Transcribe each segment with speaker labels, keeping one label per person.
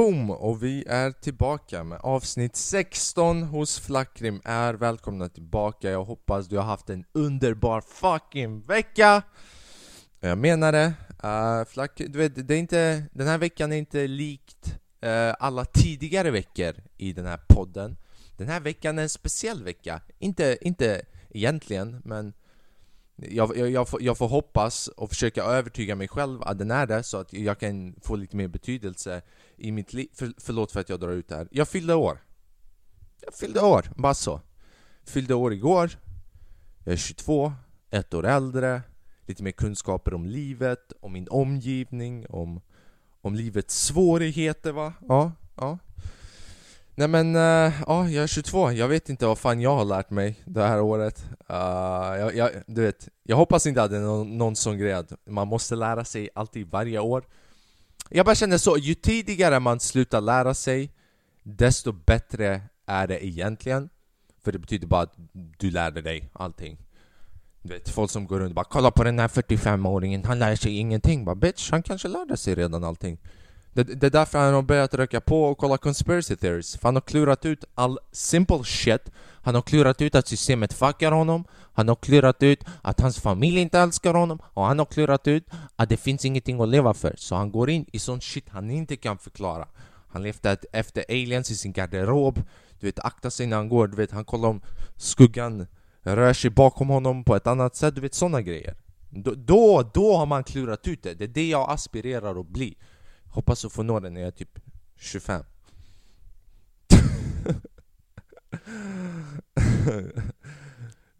Speaker 1: Boom! Och vi är tillbaka med avsnitt 16 hos Flackrim är välkomna tillbaka. Jag hoppas du har haft en underbar fucking vecka! Jag menar det, eh, uh, Flack, du vet, det är inte, den här veckan är inte likt uh, alla tidigare veckor i den här podden. Den här veckan är en speciell vecka, inte, inte egentligen, men jag, jag, jag, får, jag, får, hoppas och försöka övertyga mig själv att den är det så att jag kan få lite mer betydelse i mitt liv. För, förlåt för att jag drar ut det här. Jag fyllde år. Jag fyllde år, bara så. Fyllde år igår. Jag är 22, ett år äldre. Lite mer kunskaper om livet, om min omgivning, om, om livets svårigheter va? Ja, ja. Nej men, uh, ja, jag är 22, jag vet inte vad fan jag har lärt mig det här året. Uh, jag, jag, du vet, jag hoppas inte att det är någon, någon sån grej att man måste lära sig alltid varje år. Jag bara känner så, ju tidigare man slutar lära sig Desto bättre är det egentligen. För det betyder bara att du lärde dig allting. Du vet, folk som går runt och bara 'Kolla på den här 45-åringen, han lär sig ingenting' bara 'Bitch, han kanske lärde sig redan allting' Det, det är därför han har börjat röka på och kolla conspiracy theories. För han har klurat ut all simple shit. Han har klurat ut att systemet fuckar honom. Han har klurat ut att hans familj inte älskar honom. Och han har klurat ut att det finns ingenting att leva för. Så han går in i sån shit han inte kan förklara. Han levde efter aliens i sin garderob. Du vet, akta sig när han går. Du vet, han kollar om skuggan rör sig bakom honom på ett annat sätt. Du vet, såna grejer. Då, då, då har man klurat ut det. Det är det jag aspirerar att bli. Hoppas att få nå den när jag är typ 25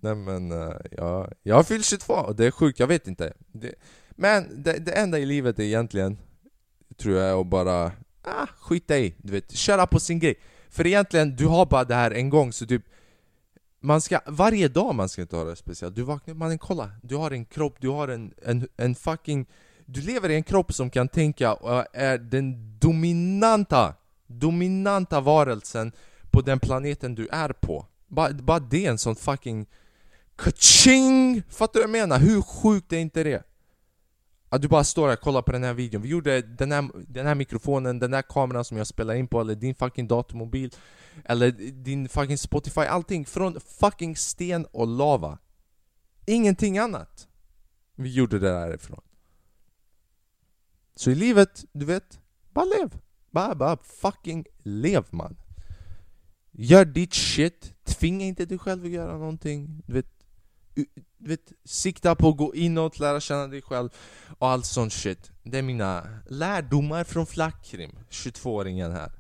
Speaker 1: Nej men, uh, ja, jag har fyllt 22 och det är sjukt, jag vet inte. Det, Men det, det, enda i livet är egentligen Tror jag är att bara ah, skita i, du vet, köra på sin grej. För egentligen, du har bara det här en gång så typ man ska, varje dag man ska inte ha det speciellt, du vaknar, mannen kolla, du har en kropp, du har en, en, en fucking du lever i en kropp som kan tänka och är den dominanta, dominanta varelsen på den planeten du är på. Bara, bara det är en sån fucking kaching! Fattar du vad jag menar? Hur sjukt är inte det? Att du bara står här och kollar på den här videon. Vi gjorde den här, den här mikrofonen, den här kameran som jag spelar in på, eller din fucking datormobil, eller din fucking Spotify, allting från fucking sten och lava. Ingenting annat. Vi gjorde det därifrån. Så i livet, du vet, bara lev. Bara, bara fucking lev man. Gör ditt shit, tvinga inte dig själv att göra någonting. Du vet, du vet, sikta på att gå inåt, lära känna dig själv och allt sånt shit. Det är mina lärdomar från Flackrim, 22-åringen här.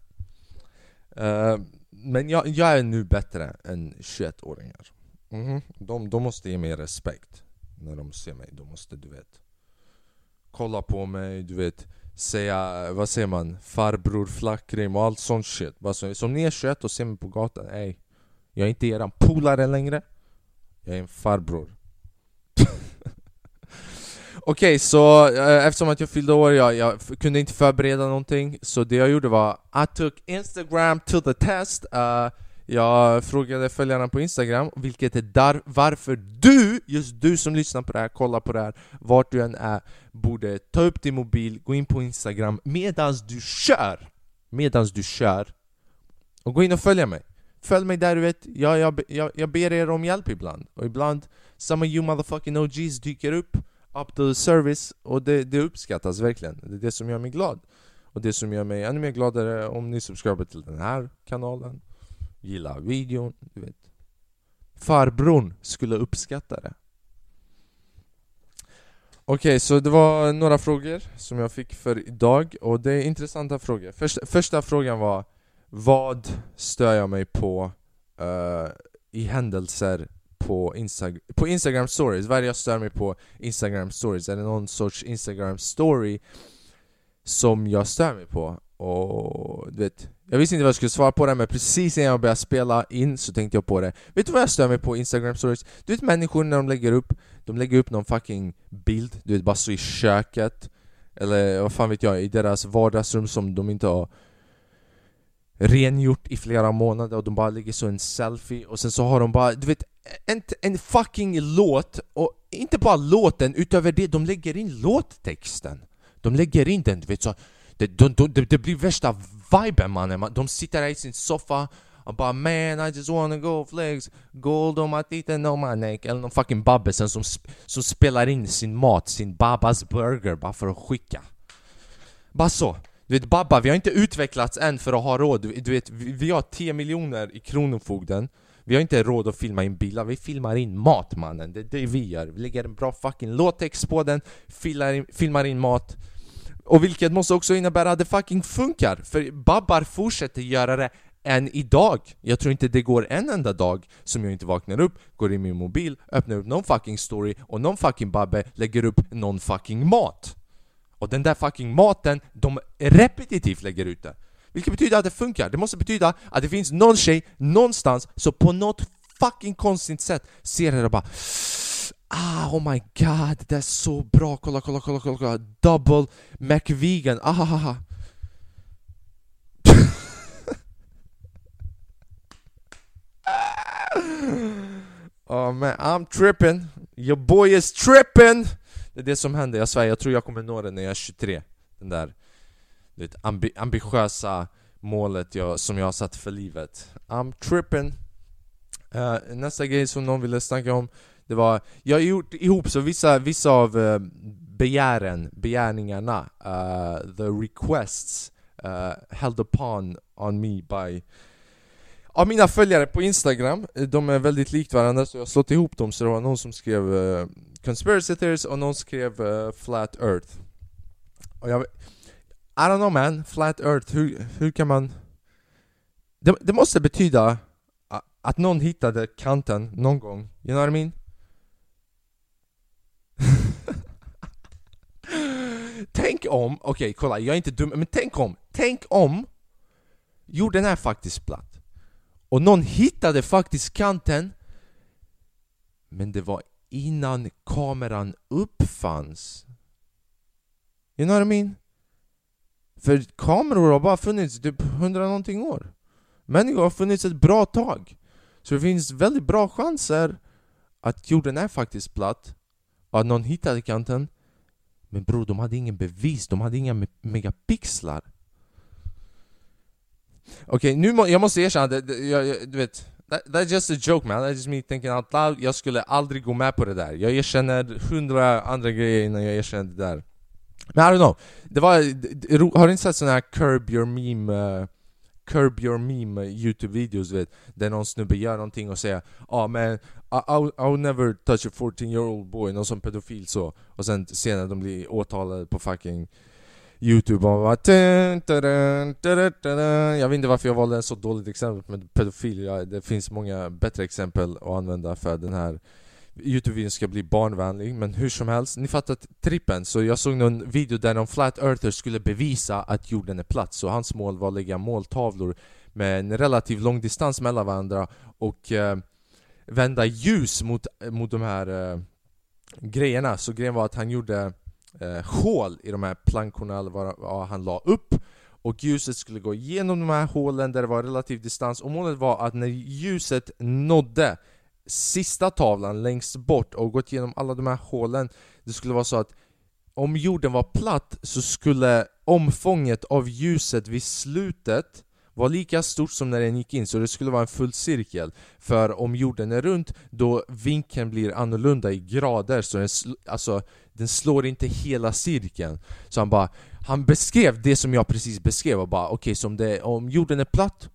Speaker 1: Uh, men jag, jag, är nu bättre än 21-åringar. Mm -hmm. de, de måste ge mig respekt när de ser mig. De måste, du vet kolla på mig, du vet Säga, vad säger man? Farbror flackrim och allt sånt shit. Alltså, Som ni är 21 och ser mig på gatan, ey. Jag är inte eran polare längre. Jag är en farbror. Okej, okay, så eh, eftersom att jag fyllde år, jag, jag kunde inte förbereda någonting. Så det jag gjorde var I took Instagram to the test uh, jag frågade följarna på Instagram, vilket är där, varför du, just du som lyssnar på det här, kollar på det här, vart du än är, borde ta upp din mobil, gå in på Instagram medans du kör! Medans du kör och gå in och följa mig. Följ mig där du vet, jag, jag, jag, jag ber er om hjälp ibland. Och ibland, some of you motherfucking OGs dyker upp, up to the service, och det, det uppskattas verkligen. Det är det som gör mig glad. Och det som gör mig ännu mer gladare om ni subscriber till den här kanalen Gillar videon, du vet. Farbrorn skulle uppskatta det. Okej, okay, så det var några frågor som jag fick för idag och det är intressanta frågor. Första, första frågan var Vad stör jag mig på uh, i händelser på, Insta på Instagram stories? Vad är det jag stör mig på Instagram stories? Är det någon sorts Instagram story som jag stör mig på? Och du vet, jag visste inte vad jag skulle svara på det men precis innan jag började spela in så tänkte jag på det Vet du vad jag stör mig på Instagram stories? Du vet människor när de lägger upp, de lägger upp någon fucking bild, du vet bara så i köket Eller vad fan vet jag, i deras vardagsrum som de inte har rengjort i flera månader och de bara lägger så en selfie och sen så har de bara, du vet, en, en fucking låt och inte bara låten, utöver det, de lägger in låttexten De lägger in den, du vet så det, de, de, det blir värsta viben mannen, Man- de sitter där i sin soffa och bara man I just wanna go flex. Gold on my teeth and on my neck. Eller någon fucking babbesen som, som spelar in sin mat, sin Babas burger bara för att skicka. Bara så. Du vet Babba, vi har inte utvecklats än för att ha råd, du du vet vi, vi har 10 miljoner i Kronofogden. Vi har inte råd att filma in bilar, vi filmar in mat mannen, det är det vi gör. Vi lägger en bra fucking låttext på den, filmar in, filmar in mat och vilket måste också innebära att det fucking funkar, för Babbar fortsätter göra det än idag. Jag tror inte det går en enda dag som jag inte vaknar upp, går in i min mobil, öppnar upp någon fucking story och någon fucking babbe lägger upp någon fucking mat. Och den där fucking maten, de repetitivt lägger ut det. Vilket betyder att det funkar. Det måste betyda att det finns någon tjej någonstans som på något fucking konstigt sätt ser det och bara Ah, oh my god, det är så bra, kolla, kolla, kolla, kolla, kolla. Double McVegan, ah Oh man, I'm tripping, your boy is tripping! Det är det som händer, jag svär, jag tror jag kommer nå det när jag är 23 Den där du vet, ambi ambitiösa målet jag, som jag har satt för livet. I'm tripping. Uh, Nästa grej som någon ville snacka om det var, jag har gjort ihop så vissa, vissa av uh, begären, begärningarna uh, The requests uh, held upon on me by av mina följare på Instagram, de är väldigt likt varandra så jag har slått ihop dem så det var någon som skrev uh, Conspiracy theories och någon skrev uh, Flat Earth. Och jag, I don't know man, Flat Earth, hur, hur kan man... Det, det måste betyda att någon hittade kanten någon gång, you know what I mean? Tänk om, okej kolla, jag är inte dum, men tänk om, tänk om jorden är faktiskt platt och någon hittade faktiskt kanten men det var innan kameran uppfanns. You know what I mean? För kameror har bara funnits typ hundra någonting år. Människor har funnits ett bra tag. Så det finns väldigt bra chanser att jorden är faktiskt platt och att någon hittade kanten. Men bror, de hade ingen bevis, de hade inga me- megapixlar. Okej, nu må, jag måste erkänna, det, det, jag, jag, du vet that, That's just a joke man, that's just me thinking out loud. Jag skulle aldrig gå med på det där. Jag erkänner hundra andra grejer innan jag erkänner det där. Men I don't know, det var, det, har du inte sett sådana här curb your meme uh, Curb your meme eh, youtube-videos du vet. Där någon snubbe gör någonting och säger ah, men I, I'll, I'll never touch a 14 year old boy, någon som pedofil så. Och sen senare de blir åtalade på fucking Youtube och bara tun, tudun, tudun. Jag vet inte varför jag valde ett så dåligt exempel med pedofil, ja, det finns många bättre exempel att använda för den här Youtube-videon ska bli barnvänlig, men hur som helst, ni fattar trippen. Så jag såg någon video där någon flat earther skulle bevisa att jorden är platt, så hans mål var att lägga måltavlor med en relativt lång distans mellan varandra och eh, vända ljus mot, eh, mot de här eh, grejerna. Så grejen var att han gjorde eh, hål i de här plankorna eller vad, vad han la upp och ljuset skulle gå igenom de här hålen där det var relativ distans och målet var att när ljuset nådde sista tavlan längst bort och gått igenom alla de här hålen det skulle vara så att om jorden var platt så skulle omfånget av ljuset vid slutet vara lika stort som när den gick in, så det skulle vara en full cirkel. För om jorden är runt, då vinkeln blir annorlunda i grader så den, sl- alltså, den slår inte hela cirkeln. Så han bara, han beskrev det som jag precis beskrev och bara okej, så om, det, om jorden är platt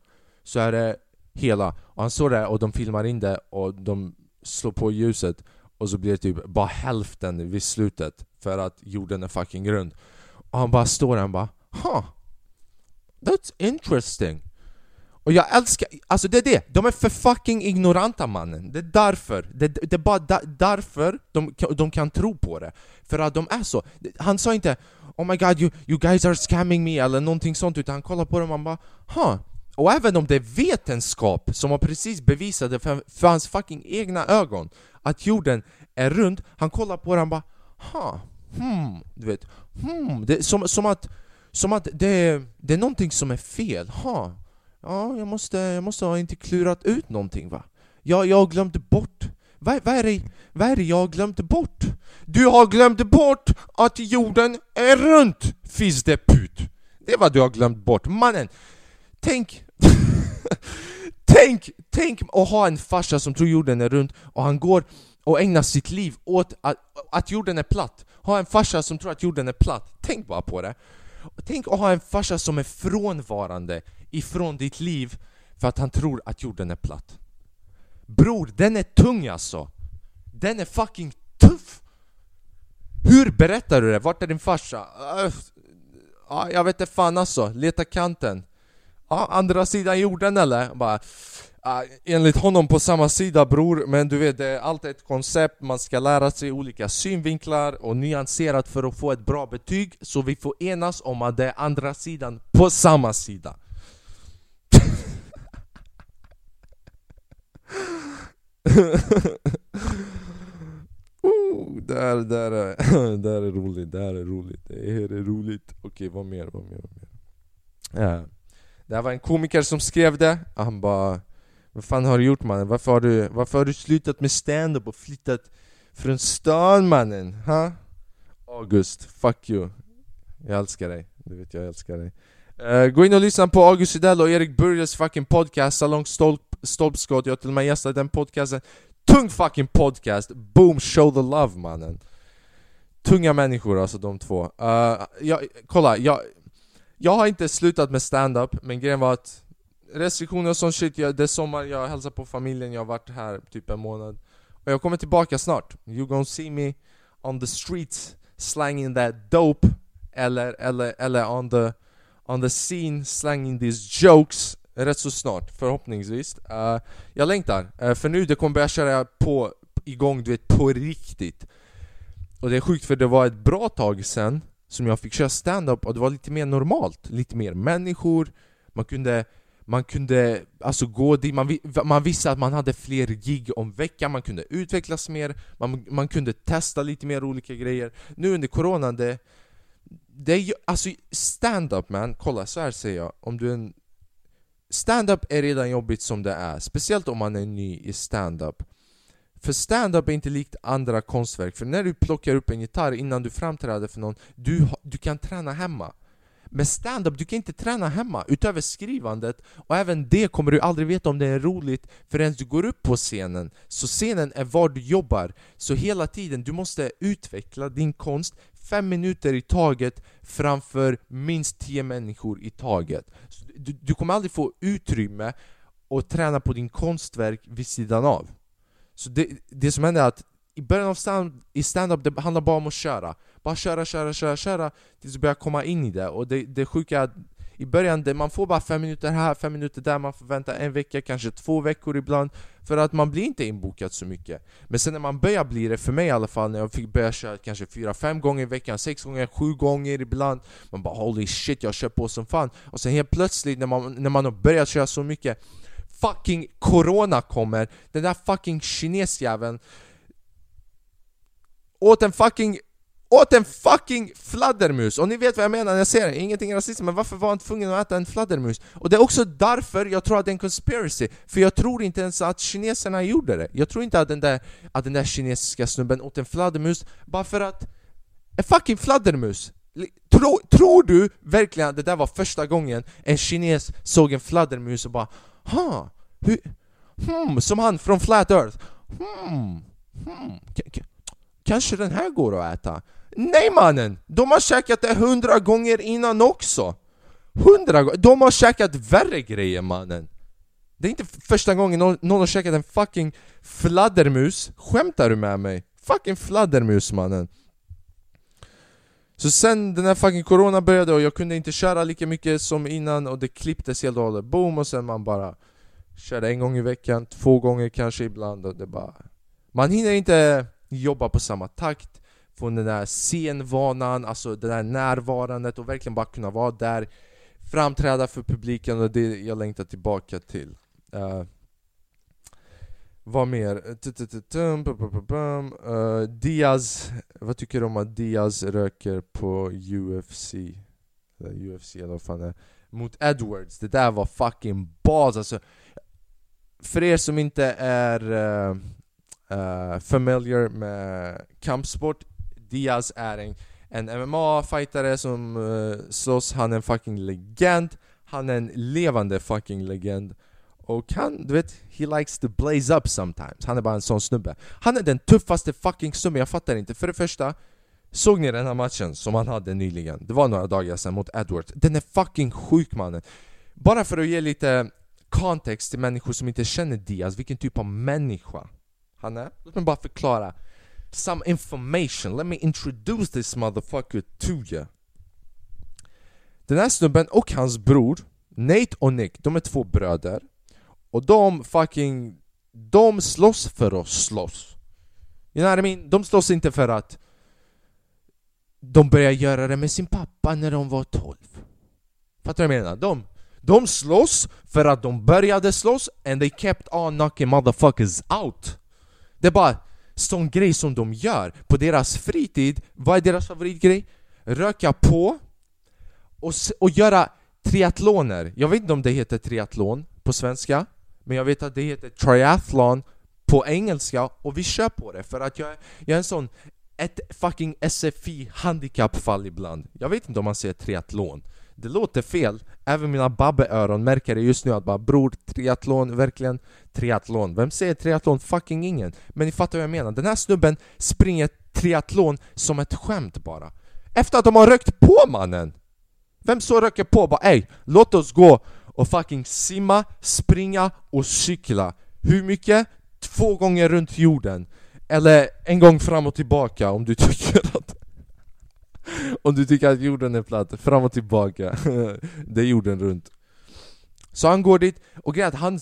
Speaker 1: så är det hela Och han står där och de filmar in det och de slår på ljuset och så blir det typ bara hälften vid slutet för att jorden är fucking rund Och han bara står där och bara huh, That's interesting. Och jag älskar, alltså det är det, de är för fucking ignoranta mannen. Det är därför, det, det är bara da, därför de, kan- de kan tro på det. För att de är så, han sa inte Oh my god you, you guys are scamming me eller någonting sånt utan han kollar på dem och han bara huh. Och även om det är vetenskap som har precis bevisat det för, för hans fucking egna ögon Att jorden är rund, han kollar på den och bara ”ha, hmm, du vet, hmm, det som, som att som att det är, det är någonting som är fel, ha. Ja, jag måste, jag måste ha inte klurat ut någonting va? Jag, jag har glömt bort vad, vad, är det, vad är det jag har glömt bort? Du har glömt bort att jorden är runt, fizzeput! Det är vad du har glömt bort. Mannen, tänk... tänk, tänk att ha en farsa som tror jorden är rund och han går och ägnar sitt liv åt att, att jorden är platt. Ha en farsa som tror att jorden är platt. Tänk bara på det. Tänk att ha en farsa som är frånvarande ifrån ditt liv för att han tror att jorden är platt. Bror, den är tung alltså. Den är fucking tuff! Hur berättar du det? Vart är din farsa? Uh, jag vet inte fan alltså. Leta kanten. Ja, andra sidan jorden eller? Bara, uh, enligt honom på samma sida bror, men du vet det är alltid ett koncept, man ska lära sig olika synvinklar och nyanserat för att få ett bra betyg så vi får enas om att det är andra sidan på samma sida. oh, där, där, är, där är roligt, där är roligt, det här är roligt. Okej, vad mer, vad mer, vad mer? Ja. Det här var en komiker som skrev det, han bara Vad fan har du gjort mannen? Varför har du, varför har du slutat med stand-up och flyttat från stan mannen? Ha? August, fuck you. Jag älskar dig, du vet jag älskar dig. Uh, Gå in och lyssna på August Sydell och Erik Börjes fucking podcast. Salong Stolp, Stolpskott, jag har till och med gästat den podcasten. Tung fucking podcast, boom show the love mannen. Tunga människor alltså de två. Uh, jag, Kolla, jag, jag har inte slutat med stand-up, men grejen var att restriktioner och sånt shit, jag, det är sommar, jag hälsar på familjen, jag har varit här typ en månad. Och jag kommer tillbaka snart, you gonna see me on the streets slanging that dope Eller, eller, eller on the, on the scene slanging these jokes Rätt så snart, förhoppningsvis. Uh, Jag längtar, uh, för nu det kommer börja köra på igång du vet, på riktigt. Och det är sjukt för det var ett bra tag sen som jag fick köra stand-up och det var lite mer normalt, lite mer människor. Man kunde, man kunde alltså gå dit, man, man visste att man hade fler gig om veckan, man kunde utvecklas mer Man, man kunde testa lite mer olika grejer. Nu under coronan, det, det är ju, alltså stand-up man, kolla så här säger jag Om du är en Stand-up är redan jobbigt som det är, speciellt om man är ny i stand-up för stand-up är inte likt andra konstverk, för när du plockar upp en gitarr innan du framträder för någon, du, du kan träna hemma. Men stand-up, du kan inte träna hemma utöver skrivandet och även det kommer du aldrig veta om det är roligt förrän du går upp på scenen. Så scenen är var du jobbar, så hela tiden du måste utveckla din konst fem minuter i taget framför minst tio människor i taget. Du, du kommer aldrig få utrymme att träna på din konstverk vid sidan av. Så det, det som händer är att i början av stand, i stand-up, det handlar bara om att köra. Bara köra, köra, köra, köra tills du börjar komma in i det. Och det, det sjuka är att i början, det, man får bara fem minuter här, fem minuter där, man får vänta en vecka, kanske två veckor ibland För att man blir inte inbokad så mycket. Men sen när man börjar bli det, för mig i alla fall, när jag fick börja köra kanske fyra, fem gånger i veckan, sex gånger, sju gånger ibland Man bara holy shit, jag kör på som fan. Och sen helt plötsligt när man, när man har börjat köra så mycket fucking corona kommer, den där fucking kinesjäveln åt en fucking åt en fucking fladdermus! Och ni vet vad jag menar när jag säger det, ingenting rasistiskt, men varför var han tvungen att äta en fladdermus? Och det är också därför jag tror att det är en conspiracy, för jag tror inte ens att kineserna gjorde det Jag tror inte att den där, att den där kinesiska snubben åt en fladdermus bara för att en fucking fladdermus! Tro, tror du verkligen att det där var första gången en kines såg en fladdermus och bara ha, hur, hmm, som han från Flat Earth. Hmm, hmm, kanske den här går att äta? Nej mannen! De har käkat det hundra gånger innan också! Hundra gånger! De har käkat värre grejer mannen! Det är inte första gången någon, någon har käkat en fucking fladdermus Skämtar du med mig? Fucking fladdermus mannen! Så sen den här fucking corona började och jag kunde inte köra lika mycket som innan och det klipptes helt och hållet, boom och sen man bara Körde en gång i veckan, två gånger kanske ibland och det bara Man hinner inte jobba på samma takt Få den där scenvanan, alltså det där närvarandet och verkligen bara kunna vara där Framträda för publiken och det jag längtar tillbaka till. Uh, vad mer? Diaz, vad tycker du om att Diaz röker på UFC? Eller UFC eller vad fan det är. Mot Edwards, det där var fucking bas alltså. För er som inte är uh, uh, familiar med kampsport Diaz är en, En MMA-fightare som uh, slåss, han är en fucking legend. Han är en levande fucking legend. Och han, du vet, he likes to blaze up sometimes. Han är bara en sån snubbe. Han är den tuffaste fucking snubben, jag fattar inte. För det första Såg ni den här matchen som han hade nyligen? Det var några dagar sedan mot Edwards. Den är fucking sjuk mannen. Bara för att ge lite kontext till människor som inte känner Diaz, vilken typ av människa han är. Låt mig bara förklara Some information, let me introduce this motherfucker to you. Den här snubben och hans bror Nate och Nick, de är två bröder. Och de fucking... De slåss för att slåss You know what I mean? De slåss inte för att de började göra det med sin pappa när de var 12 Fattar du vad jag menar? De, de slåss för att de började slåss and they kept on knocking motherfuckers out Det är bara sån grej som de gör på deras fritid Vad är deras favoritgrej? Röka på och, och göra triathloner Jag vet inte om det heter triathlon på svenska men jag vet att det heter triathlon på engelska och vi kör på det för att jag, jag är en sån ett fucking SFI handikappfall ibland. Jag vet inte om man säger triathlon. Det låter fel, även mina babbeöron märker det just nu att bara bror, triathlon, verkligen triathlon. Vem säger triathlon? Fucking ingen. Men ni fattar vad jag menar, den här snubben springer triathlon som ett skämt bara. Efter att de har rökt på mannen! Vem så röker på? Bara ey, låt oss gå och fucking simma, springa och cykla. Hur mycket? Två gånger runt jorden. Eller en gång fram och tillbaka om du tycker att Om du tycker att jorden är platt, fram och tillbaka. Det är jorden runt. Så han går dit, och grejen att han,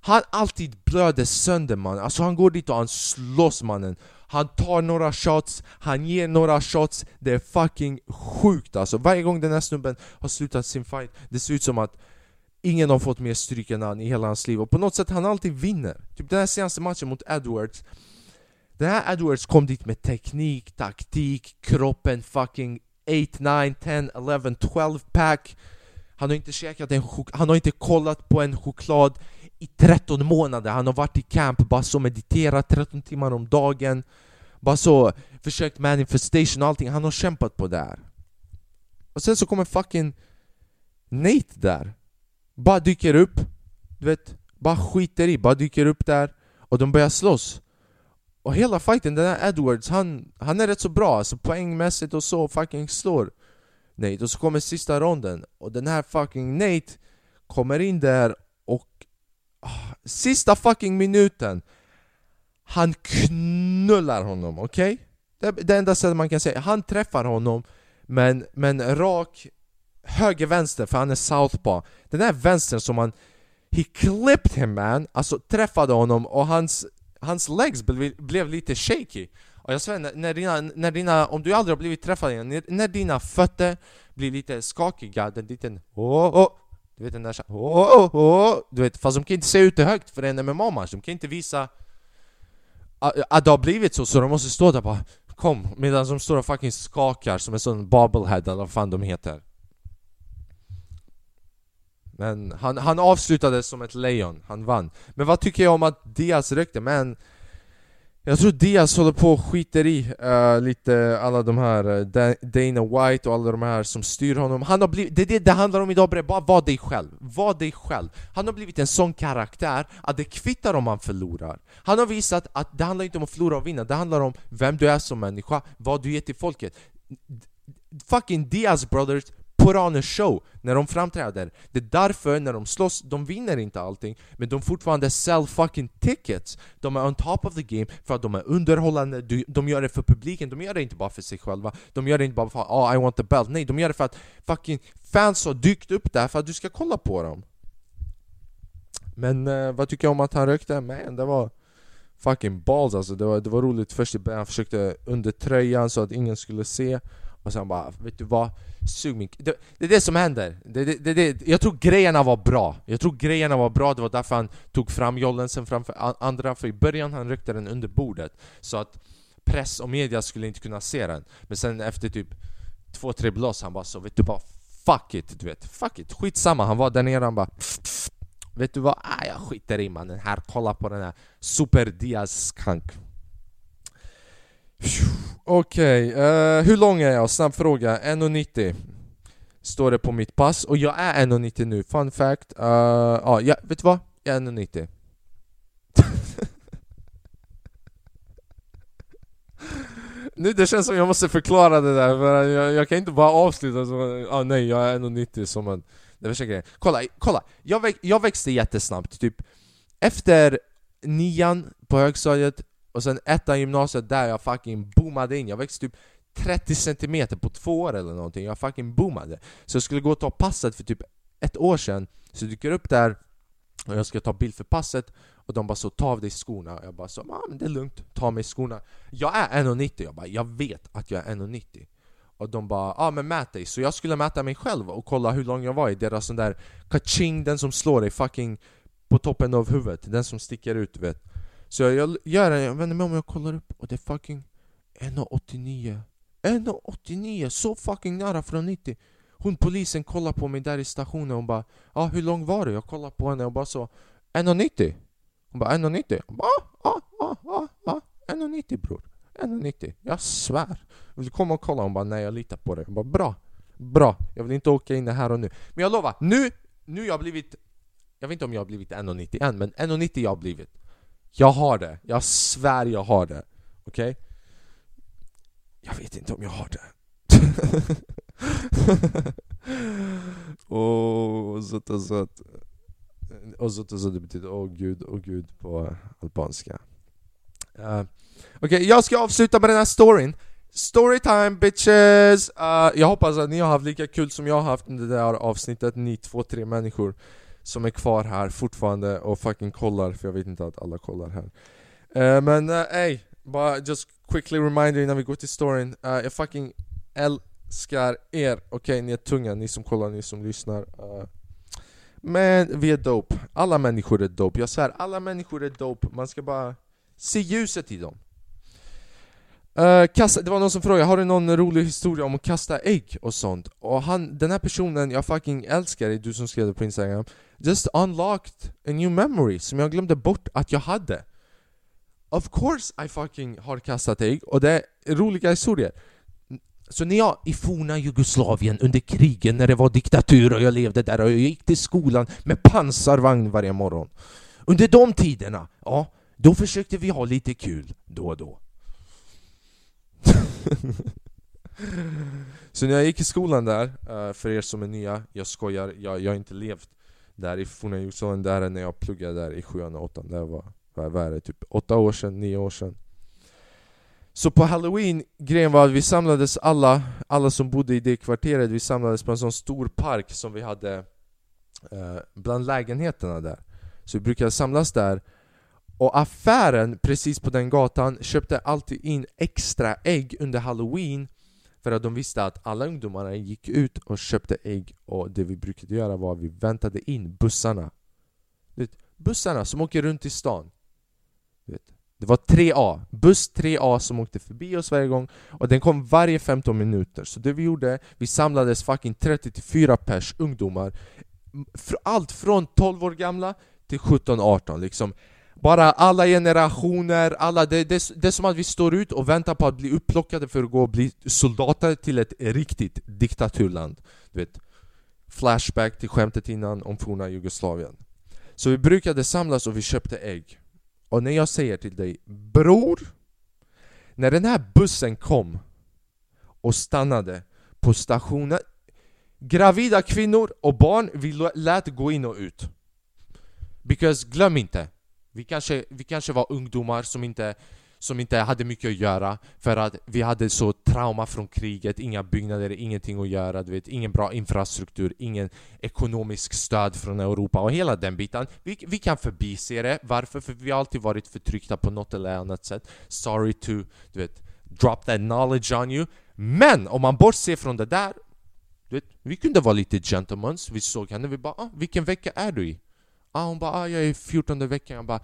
Speaker 1: han alltid blöder sönder man Alltså han går dit och han slåss mannen. Han tar några shots, han ger några shots. Det är fucking sjukt alltså. Varje gång den här snubben har slutat sin fight Det ser ut som att Ingen har fått mer stryk än han i hela hans liv. Och på något sätt han alltid vinner. Typ den här senaste matchen mot Edwards. Den här Edwards kom dit med teknik, taktik, kroppen, fucking 8, 9, 10, 11, 12 pack. Han har inte käkat en han har inte kollat på en choklad i 13 månader. Han har varit i camp, bara så mediterat 13 timmar om dagen. Bara så, försökt manifestation och allting, han har kämpat på det här. Och sen så kommer fucking Nate där. Bara dyker upp, du vet, bara skiter i, bara dyker upp där och de börjar slåss och hela fighten, den här Edwards, han, han är rätt så bra alltså poängmässigt och så, fucking slår Nate Och så kommer sista ronden och den här fucking Nate kommer in där och oh, Sista fucking minuten Han knullar honom, okej? Okay? Det, det enda sättet man kan säga, han träffar honom men, men rak höger-vänster för han är southpaw Den där vänstern som han He clipped him man, alltså träffade honom och hans hans legs blev, blev lite shaky. Och jag svär, när dina, när dina, om du aldrig har blivit träffad innan, när, när dina fötter blir lite skakiga, den liten oh, oh, Du vet den där oh, oh, oh, Du vet, fast de kan inte se ut det högt för en MMA-match, de kan inte visa att, att det har blivit så, så de måste stå där bara Kom, medan de står och fucking skakar som en sån bobblehead eller vad fan de heter men han, han avslutade som ett lejon, han vann. Men vad tycker jag om att Diaz rökte? Men jag tror Diaz håller på och skiter i uh, lite alla de här uh, Dana White och alla de här som styr honom. Han har blivit, det är det det handlar om idag bre, bara var dig själv. Var dig själv. Han har blivit en sån karaktär att det kvittar om han förlorar. Han har visat att det handlar inte om att förlora och vinna. Det handlar om vem du är som människa, vad du ger till folket. Fucking Diaz brothers koraners show när de framträder. Det är därför när de slåss, de vinner inte allting Men de fortfarande sell fucking tickets. De är on top of the game för att de är underhållande. De gör det för publiken, de gör det inte bara för sig själva. De gör det inte bara för att oh, I want the belt. Nej, de gör det för att fucking fans har dykt upp där för att du ska kolla på dem. Men uh, vad tycker jag om att han rökte? Man, det var fucking balls alltså. Det var, det var roligt. Först i början, han försökte under tröjan så att ingen skulle se och sen bara, vet du vad? Sug min... Det, det är det som händer. Det, det, det, jag tror grejerna var bra. Jag tror grejerna var bra, det var därför han tog fram jollensen framför andra. För i början han ryckte den under bordet. Så att press och media skulle inte kunna se den. Men sen efter typ två, tre blås, han bara så, vet du bara Fuck it, du vet. Fuck it, skitsamma. Han var där nere, han bara Vet du vad? Ah, jag skiter i mannen här, kolla på den här Super Diaz skank Okej, okay, uh, hur lång är jag? Snabb fråga, 1,90 Står det på mitt pass, och jag är 1,90 nu, fun fact uh, uh, ja, vet du vad? Jag är 1,90 Nu det känns som jag måste förklara det där, för jag, jag kan inte bara avsluta som ah, nej jag är 1,90 som en... Det var grejen. Kolla, kolla! Jag, väx, jag växte jättesnabbt, typ efter nian på högstadiet och sen ettan gymnasiet där jag fucking boomade in, jag växte typ 30 cm på två år eller någonting, jag fucking boomade. Så jag skulle gå och ta passet för typ ett år sedan, så jag dyker upp där och jag ska ta bild för passet och de bara så ta av dig skorna. Och jag bara så ah, men det är lugnt, ta av mig skorna. Jag är 1,90 jag bara jag vet att jag är 1,90 och de bara ja ah, men mät dig, så jag skulle mäta mig själv och kolla hur lång jag var i deras sån där kaching, den som slår dig fucking på toppen av huvudet, den som sticker ut du vet. Så jag gör det, jag vänder mig om och jag kollar upp och det är fucking 1,89 1,89, så fucking nära från 90 Hon polisen kollar på mig där i stationen och bara Ja ah, hur lång var du? Jag kollar på henne och bara så 1,90 Hon bara 1,90 Hon bara ah, ah, ah, ah, ah 1,90 bror. 1,90 Jag svär. Vill du komma och kolla? Hon bara nej jag litar på dig. Jag bara bra Bra, jag vill inte åka in här och nu. Men jag lovar, nu, nu har jag blivit Jag vet inte om jag har blivit 1,90 än men 1,90 jag har blivit. Jag har det, jag svär jag har det Okej? Okay? Jag vet inte om jag har det Åh, så och sött Och och betyder åh gud, åh gud på albanska uh, Okej, okay, jag ska avsluta med den här storyn Storytime bitches! Uh, jag hoppas att ni har haft lika kul som jag har haft under det här avsnittet, ni två, tre människor som är kvar här fortfarande och fucking kollar, för jag vet inte att alla kollar här. Uh, Men uh, ey, bara just quickly reminder innan vi går till storyn. Uh, Jag fucking älskar er, okej okay, ni är tunga, ni som kollar, ni som lyssnar. Uh, Men vi är dope, alla människor är dope, jag säger alla människor är dope. Man ska bara se ljuset i dem. Uh, kasta, det var någon som frågade, har du någon rolig historia om att kasta ägg och sånt? Och han, den här personen jag fucking älskar dig, du som skrev det på instagram Just unlocked a new memory som jag glömde bort att jag hade. Of course I fucking har kastat ägg, och det är roliga historier. Så när jag i forna Jugoslavien under krigen när det var diktatur och jag levde där och jag gick till skolan med pansarvagn varje morgon. Under de tiderna, ja, då försökte vi ha lite kul då och då. Så när jag gick i skolan där, eh, för er som är nya, jag skojar, jag, jag har inte levt där i forna Jugoslavien, där när jag pluggade där i sjuan och åttan, Det var, vad är det, typ åtta år sedan, nio år sedan. Så på halloween, grejen var att vi samlades alla, alla som bodde i det kvarteret, vi samlades på en sån stor park som vi hade eh, bland lägenheterna där. Så vi brukade samlas där och affären precis på den gatan köpte alltid in extra ägg under halloween För att de visste att alla ungdomarna gick ut och köpte ägg. Och det vi brukade göra var att vi väntade in bussarna. Vet, Bussarna som åker runt i stan. Vet, Det var 3A, buss 3A som åkte förbi oss varje gång. Och den kom varje 15 minuter. Så det vi gjorde, vi samlades fucking 30-4 pers ungdomar. Allt från 12 år gamla till 17-18 liksom bara alla generationer, alla, det, det, det är som att vi står ut och väntar på att bli upplockade för att gå och bli soldater till ett riktigt diktaturland. Du vet Flashback till skämtet innan om forna Jugoslavien. Så vi brukade samlas och vi köpte ägg. Och när jag säger till dig Bror När den här bussen kom och stannade på stationen Gravida kvinnor och barn vi lät gå in och ut. Because glöm inte vi kanske, vi kanske var ungdomar som inte, som inte hade mycket att göra för att vi hade så trauma från kriget, inga byggnader, ingenting att göra, du vet, ingen bra infrastruktur, ingen ekonomisk stöd från Europa och hela den biten. Vi, vi kan förbise det, varför? För vi har alltid varit förtryckta på något eller annat sätt. Sorry to, du vet, drop that knowledge on you. Men om man bortser från det där, du vet, vi kunde vara lite gentlemans, vi såg henne, vi bara ah, vilken vecka är du i? Ah, hon bara ah, jag är i 14 veckan. Jag bara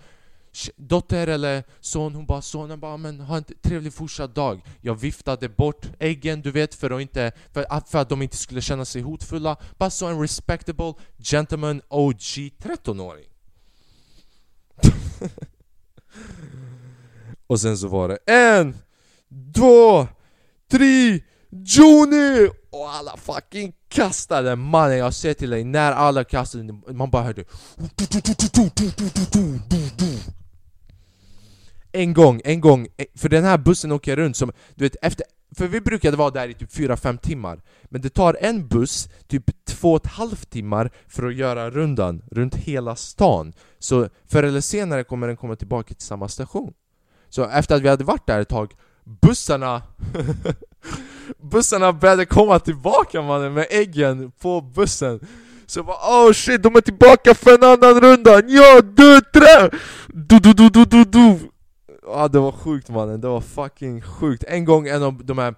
Speaker 1: dotter eller son? Hon bara sonen bara men ha en trevlig fortsatt dag. Jag viftade bort äggen du vet för att, inte, för, att, för att de inte skulle känna sig hotfulla. Bara så en respectable gentleman OG 13-åring. Och sen så var det en två, tre, Joni! Och alla fucking kastade mannen jag säger till dig, när alla kastade, man bara hörde. En gång, en gång, för den här bussen åker runt som, du vet efter för vi brukade vara där i typ 4-5 timmar. Men det tar en buss typ 2,5 timmar för att göra rundan runt hela stan. Så förr eller senare kommer den komma tillbaka till samma station. Så efter att vi hade varit där ett tag Bussarna Bussarna började komma tillbaka mannen med äggen på bussen. Så jag bara oh shit, de är tillbaka för en annan runda! Ja, du trä! Du du du du du du. Ja det var sjukt mannen, det var fucking sjukt. En gång en av de här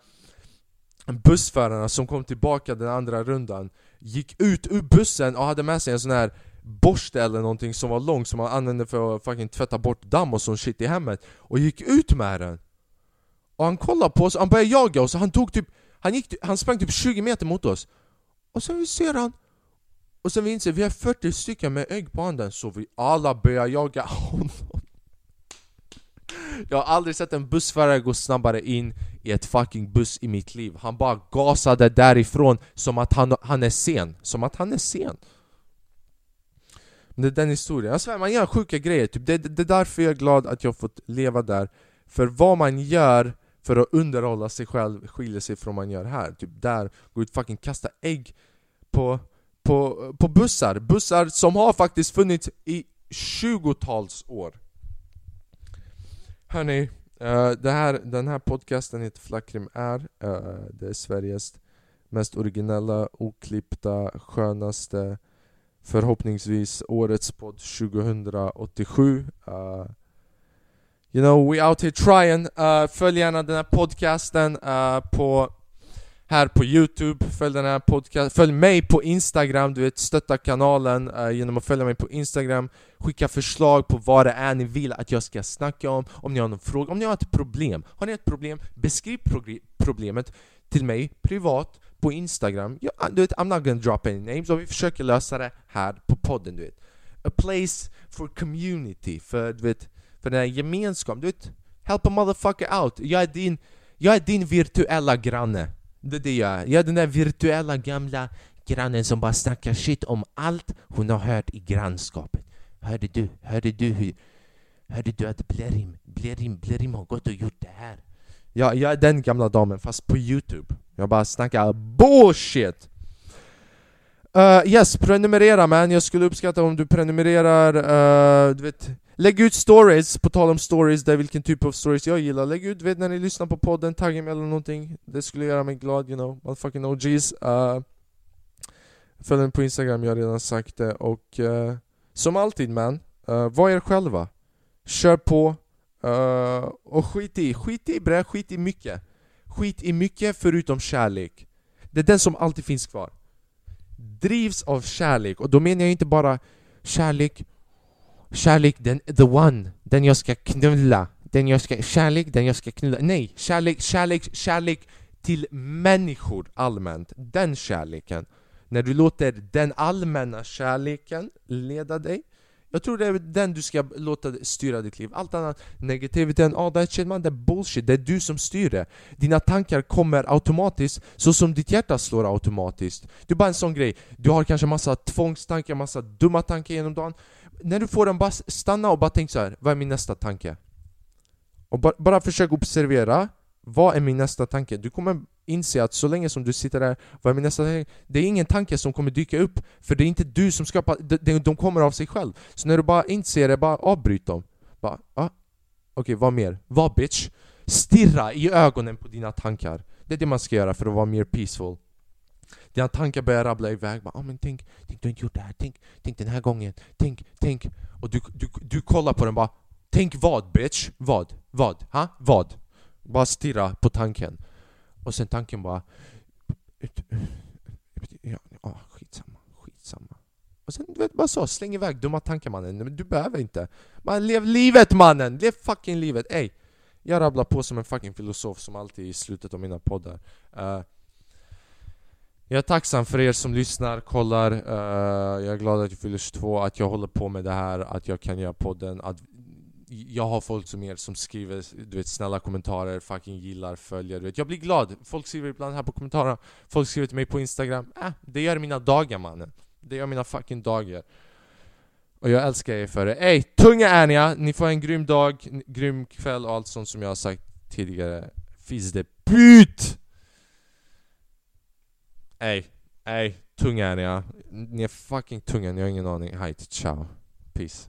Speaker 1: bussförarna som kom tillbaka den andra rundan Gick ut ur bussen och hade med sig en sån här borste eller någonting som var lång som man använde för att fucking tvätta bort damm och sån shit i hemmet Och gick ut med den. Och han kollade på oss, han började jaga oss, han tog typ Han, gick, han sprang typ 20 meter mot oss. Och sen vi ser han Och sen vi inser vi har 40 stycken med ägg på handen så vi alla börjar jaga honom. Jag har aldrig sett en bussförare gå snabbare in i ett fucking buss i mitt liv. Han bara gasade därifrån som att han, han är sen, som att han är sen. Men det är den historien, jag svär man gör sjuka grejer, typ. det, det, det är därför jag är glad att jag fått leva där. För vad man gör för att underhålla sig själv skiljer sig från vad man gör här. Typ där, gå ut och fucking kasta ägg på, på, på bussar, bussar som har faktiskt funnits i 20-tals år. Hörni, uh, det här, den här podcasten heter Flackrim är uh, Det är Sveriges mest originella, oklippta, skönaste Förhoppningsvis årets podd 2087 uh, eh, You know, we out here trying. Uh, Följ gärna den här podcasten uh, på här på Youtube, följ den här podcasten, följ mig på Instagram, du vet stötta kanalen uh, genom att följa mig på Instagram. Skicka förslag på vad det är ni vill att jag ska snacka om, om ni har någon fråga, om ni har ett problem. Har ni ett problem, beskriv problemet till mig privat på Instagram. Jag, ah, du vet, I'm not gonna drop any names. Och vi försöker lösa det här på podden du vet. A place for community, för du vet, för den här gemenskapen, du vet Help a motherfucker out, jag är din, jag är din virtuella granne det är det jag är. Jag är den där virtuella gamla grannen som bara snackar shit om allt hon har hört i grannskapet. Hörde du, hörde du hur... Hörde du att Blerim, Blerim, Blerim har gått och gjort det här? Jag, jag är den gamla damen fast på youtube. Jag bara snackar bullshit! Uh, yes, prenumerera man. Jag skulle uppskatta om du prenumererar, uh, du vet Lägg ut stories, på tal om stories, där vilken typ av stories jag gillar. Lägg ut, vet när ni lyssnar på podden, tagga mig eller någonting. Det skulle göra mig glad, you know, motherfucking OGs uh, eh, Följ mig på Instagram, jag har redan sagt det. Och uh, Som alltid man, uh, var er själva. Kör på uh, Och skit i, skit i bre, skit i mycket. Skit i mycket förutom kärlek. Det är den som alltid finns kvar. Drivs av kärlek, och då menar jag inte bara kärlek Kärlek, den, the one, den jag ska knulla den jag ska, Kärlek, den jag ska knulla. Nej, kärlek, kärlek, kärlek till människor allmänt. Den kärleken. När du låter den allmänna kärleken leda dig jag tror det är den du ska låta styra ditt liv. Allt annat negativiteten, ah, that shit man, det är bullshit Det är du som styr det. Dina tankar kommer automatiskt så som ditt hjärta slår automatiskt. Det är bara en sån grej. Du har kanske massa tvångstankar, massa dumma tankar genom dagen när du får den, bara stanna och bara tänk så här. vad är min nästa tanke? Och bara, bara försök observera, vad är min nästa tanke? Du kommer inse att så länge som du sitter där, vad är min nästa tanke? Det är ingen tanke som kommer dyka upp, för det är inte du som skapar, de, de kommer av sig själv Så när du bara inser det, bara avbryt dem bara, ah, Okej, okay, vad mer? Vad bitch? Stirra i ögonen på dina tankar Det är det man ska göra för att vara mer peaceful dina tankar börjar rabbla iväg. Bara, oh, men tänk, tänk, du har inte gjort det här. Tänk, tänk den här gången. Tänk, tänk. Och du, du, du kollar på den bara. Tänk vad bitch? Vad? Vad? Ha? Vad? Bara stirra på tanken. Och sen tanken bara... Ja, oh, skitsamma, skitsamma. Och sen du vet, bara så, släng iväg dumma tankar mannen. Du behöver inte. Man, lev livet mannen! Lev fucking livet! Ey! Jag rabblar på som en fucking filosof som alltid i slutet av mina poddar. Uh, jag är tacksam för er som lyssnar, kollar, uh, jag är glad att jag fyller 22, att jag håller på med det här, att jag kan göra podden, att jag har folk som er som skriver du vet, snälla kommentarer, fucking gillar, följer, du vet. Jag blir glad. Folk skriver ibland här på kommentarerna, folk skriver till mig på instagram. Äh, det gör mina dagar mannen. Det gör mina fucking dagar. Och jag älskar er för det. Ey, tunga är ni, ni får en grym dag, grym kväll och allt sånt som jag har sagt tidigare. Finns det PUT! Ey, ey, tunga är ni Ni är fucking tunga, ni har ingen aning. Hej, ciao. Peace.